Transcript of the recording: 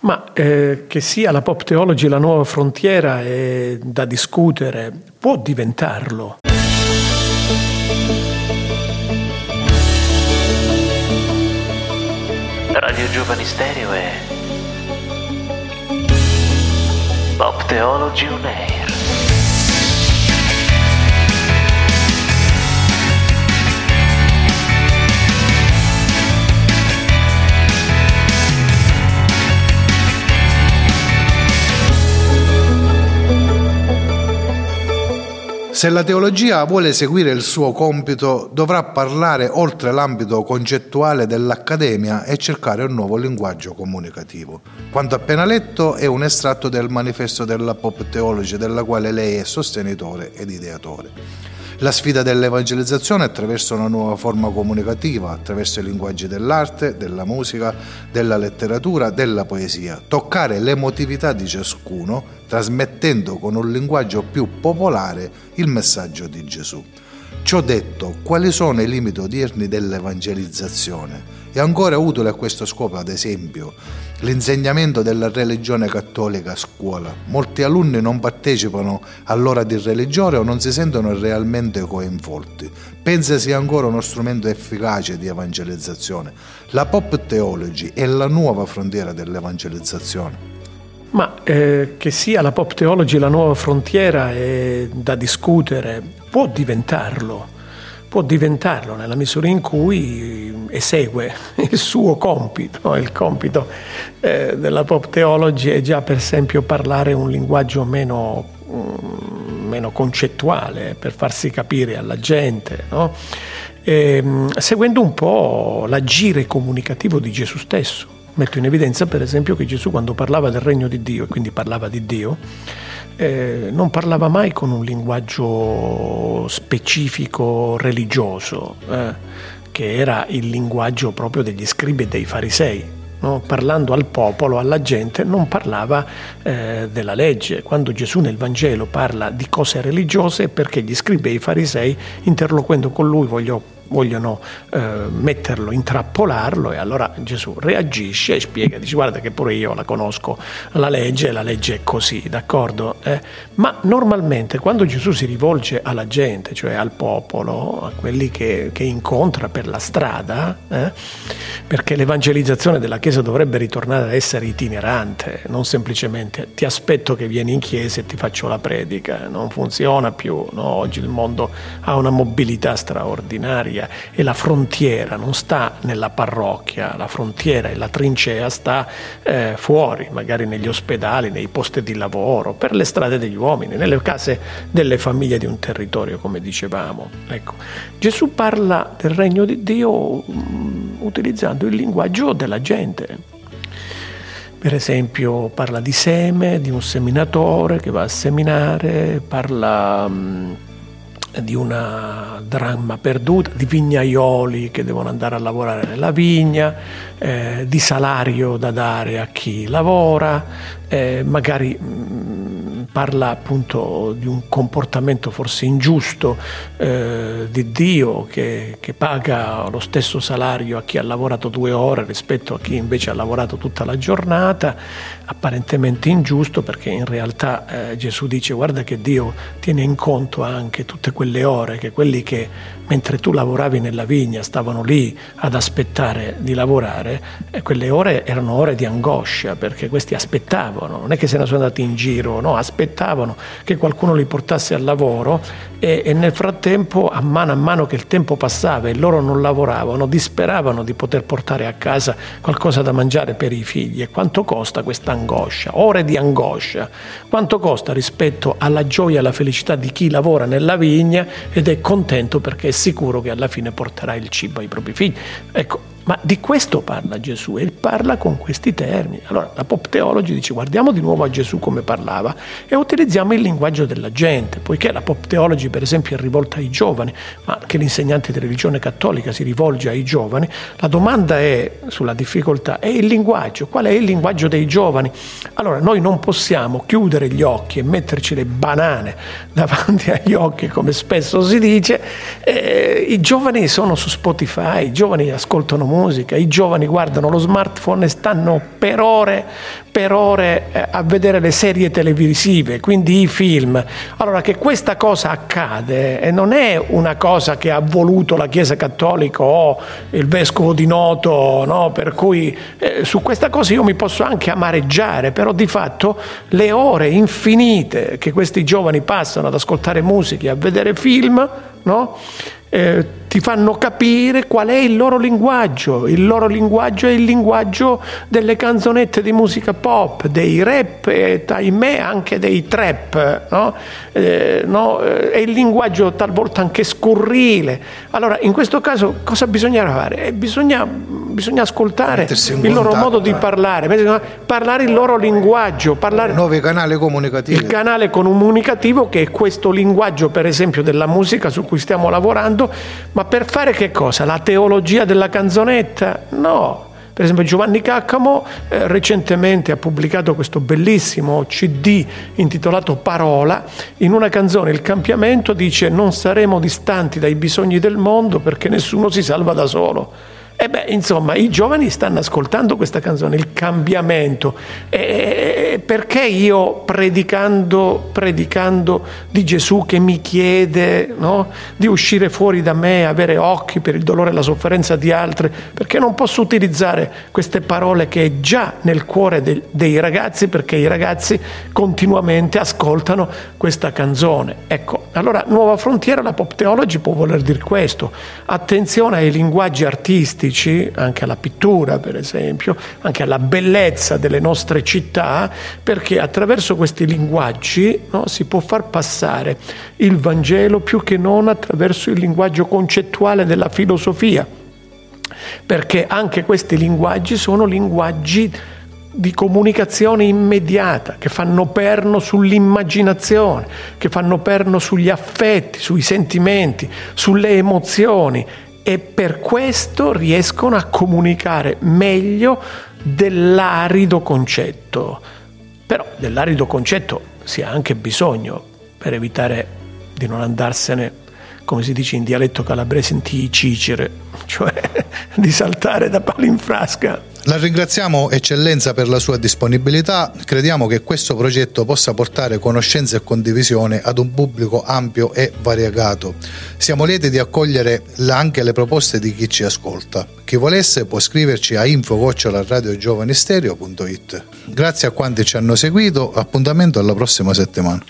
Ma eh, che sia la pop theology la nuova frontiera è da discutere, può diventarlo. Radio Giovani Stereo è Pop Theology On Air. Se la teologia vuole seguire il suo compito, dovrà parlare oltre l'ambito concettuale dell'accademia e cercare un nuovo linguaggio comunicativo. Quanto appena letto è un estratto del manifesto della Pop Theology, della quale lei è sostenitore ed ideatore. La sfida dell'evangelizzazione attraverso una nuova forma comunicativa, attraverso i linguaggi dell'arte, della musica, della letteratura, della poesia. Toccare l'emotività di ciascuno, trasmettendo con un linguaggio più popolare il messaggio di Gesù. Ciò detto, quali sono i limiti odierni dell'evangelizzazione? È ancora utile a questo scopo, ad esempio, l'insegnamento della religione cattolica a scuola. Molti alunni non partecipano all'ora di religione o non si sentono realmente coinvolti. Pensa sia ancora uno strumento efficace di evangelizzazione. La pop theology è la nuova frontiera dell'evangelizzazione. Ma eh, che sia la pop theology la nuova frontiera è da discutere, può diventarlo può diventarlo nella misura in cui esegue il suo compito. Il compito eh, della pop theology è già per esempio parlare un linguaggio meno, mm, meno concettuale per farsi capire alla gente, no? e, ehm, seguendo un po' l'agire comunicativo di Gesù stesso. Metto in evidenza per esempio che Gesù quando parlava del regno di Dio, e quindi parlava di Dio, eh, non parlava mai con un linguaggio specifico religioso, eh, che era il linguaggio proprio degli scribi e dei farisei. No? Parlando al popolo, alla gente, non parlava eh, della legge. Quando Gesù nel Vangelo parla di cose religiose è perché gli scribi e i farisei, interloquendo con lui, voglio vogliono eh, metterlo, intrappolarlo e allora Gesù reagisce e spiega, dice guarda che pure io la conosco, la legge, la legge è così, d'accordo? Eh? Ma normalmente quando Gesù si rivolge alla gente, cioè al popolo, a quelli che, che incontra per la strada, eh? Perché l'evangelizzazione della Chiesa dovrebbe ritornare ad essere itinerante, non semplicemente ti aspetto che vieni in chiesa e ti faccio la predica, non funziona più, no? oggi il mondo ha una mobilità straordinaria e la frontiera non sta nella parrocchia, la frontiera e la trincea sta eh, fuori, magari negli ospedali, nei posti di lavoro, per le strade degli uomini, nelle case delle famiglie di un territorio, come dicevamo. Ecco. Gesù parla del regno di Dio um, utilizzando il linguaggio della gente. Per esempio parla di seme, di un seminatore che va a seminare, parla di una dramma perduta, di vignaioli che devono andare a lavorare nella vigna, eh, di salario da dare a chi lavora, eh, magari mm, parla appunto di un comportamento forse ingiusto eh, di Dio che, che, paga lo stesso salario a chi ha lavorato due ore rispetto a chi invece ha lavorato tutta la giornata, apparentemente ingiusto perché in realtà eh, Gesù dice guarda che Dio tiene in conto anche tutte quelle ore che quelli che mentre tu lavoravi nella vigna stavano lì ad aspettare di lavorare, quelle ore erano ore di angoscia perché questi aspettavano, non è che se ne sono andati in giro, no, aspettavano che qualcuno li portasse al lavoro e, e nel frattempo, a mano a mano che il tempo passava e loro non lavoravano, disperavano di poter portare a casa qualcosa da mangiare per i figli. E quanto costa questa angoscia? Ore di angoscia. Quanto costa rispetto alla gioia e alla felicità di chi lavora nella vigna ed è contento perché sicuro che alla fine porterà il cibo ai propri figli. Ecco, ma di questo parla Gesù e parla con questi termini. Allora la pop theology dice guardiamo di nuovo a Gesù come parlava e utilizziamo il linguaggio della gente, poiché la pop theology per esempio è rivolta ai giovani, ma che l'insegnante di religione cattolica si rivolge ai giovani, la domanda è sulla difficoltà, è il linguaggio, qual è il linguaggio dei giovani? Allora noi non possiamo chiudere gli occhi e metterci le banane davanti agli occhi come spesso si dice, eh, i giovani sono su Spotify, i giovani ascoltano musica, musica, i giovani guardano lo smartphone e stanno per ore, per ore eh, a vedere le serie televisive, quindi i film. Allora che questa cosa accade e non è una cosa che ha voluto la Chiesa Cattolica o il Vescovo di Noto, no? per cui eh, su questa cosa io mi posso anche amareggiare, però di fatto le ore infinite che questi giovani passano ad ascoltare musica, a vedere film, no? Eh, ti fanno capire qual è il loro linguaggio. Il loro linguaggio è il linguaggio delle canzonette di musica pop, dei rap e ahimè anche dei trap. No? Eh, no? Eh, è il linguaggio talvolta anche scurrile. Allora, in questo caso cosa bisogna fare? Eh, bisogna, bisogna, ascoltare il loro modo di parlare, parlare il loro linguaggio. Parlare... Nuovi canali comunicativi. Il canale comunicativo che è questo linguaggio, per esempio, della musica su cui stiamo lavorando ma per fare che cosa? La teologia della canzonetta? No. Per esempio Giovanni Caccamo eh, recentemente ha pubblicato questo bellissimo CD intitolato Parola. In una canzone Il cambiamento dice non saremo distanti dai bisogni del mondo perché nessuno si salva da solo. E beh, insomma, i giovani stanno ascoltando questa canzone, il cambiamento. E perché io predicando, predicando di Gesù che mi chiede no, di uscire fuori da me, avere occhi per il dolore e la sofferenza di altri, perché non posso utilizzare queste parole che è già nel cuore de, dei ragazzi, perché i ragazzi continuamente ascoltano questa canzone. Ecco, allora Nuova Frontiera, la pop theology può voler dire questo. Attenzione ai linguaggi artistici artistici, anche alla pittura per esempio, anche alla bellezza delle nostre città, perché attraverso questi linguaggi no, si può far passare il Vangelo più che non attraverso il linguaggio concettuale della filosofia, perché anche questi linguaggi sono linguaggi di comunicazione immediata, che fanno perno sull'immaginazione, che fanno perno sugli affetti, sui sentimenti, sulle emozioni e per questo riescono a comunicare meglio dell'arido concetto. Però dell'arido concetto si ha anche bisogno per evitare di non andarsene, come si dice in dialetto calabrese, in cicere, cioè di saltare da palo in frasca. La ringraziamo Eccellenza per la sua disponibilità, crediamo che questo progetto possa portare conoscenza e condivisione ad un pubblico ampio e variegato. Siamo lieti di accogliere anche le proposte di chi ci ascolta. Chi volesse può scriverci a info.radiogiovanistereo.it. Grazie a quanti ci hanno seguito, appuntamento alla prossima settimana.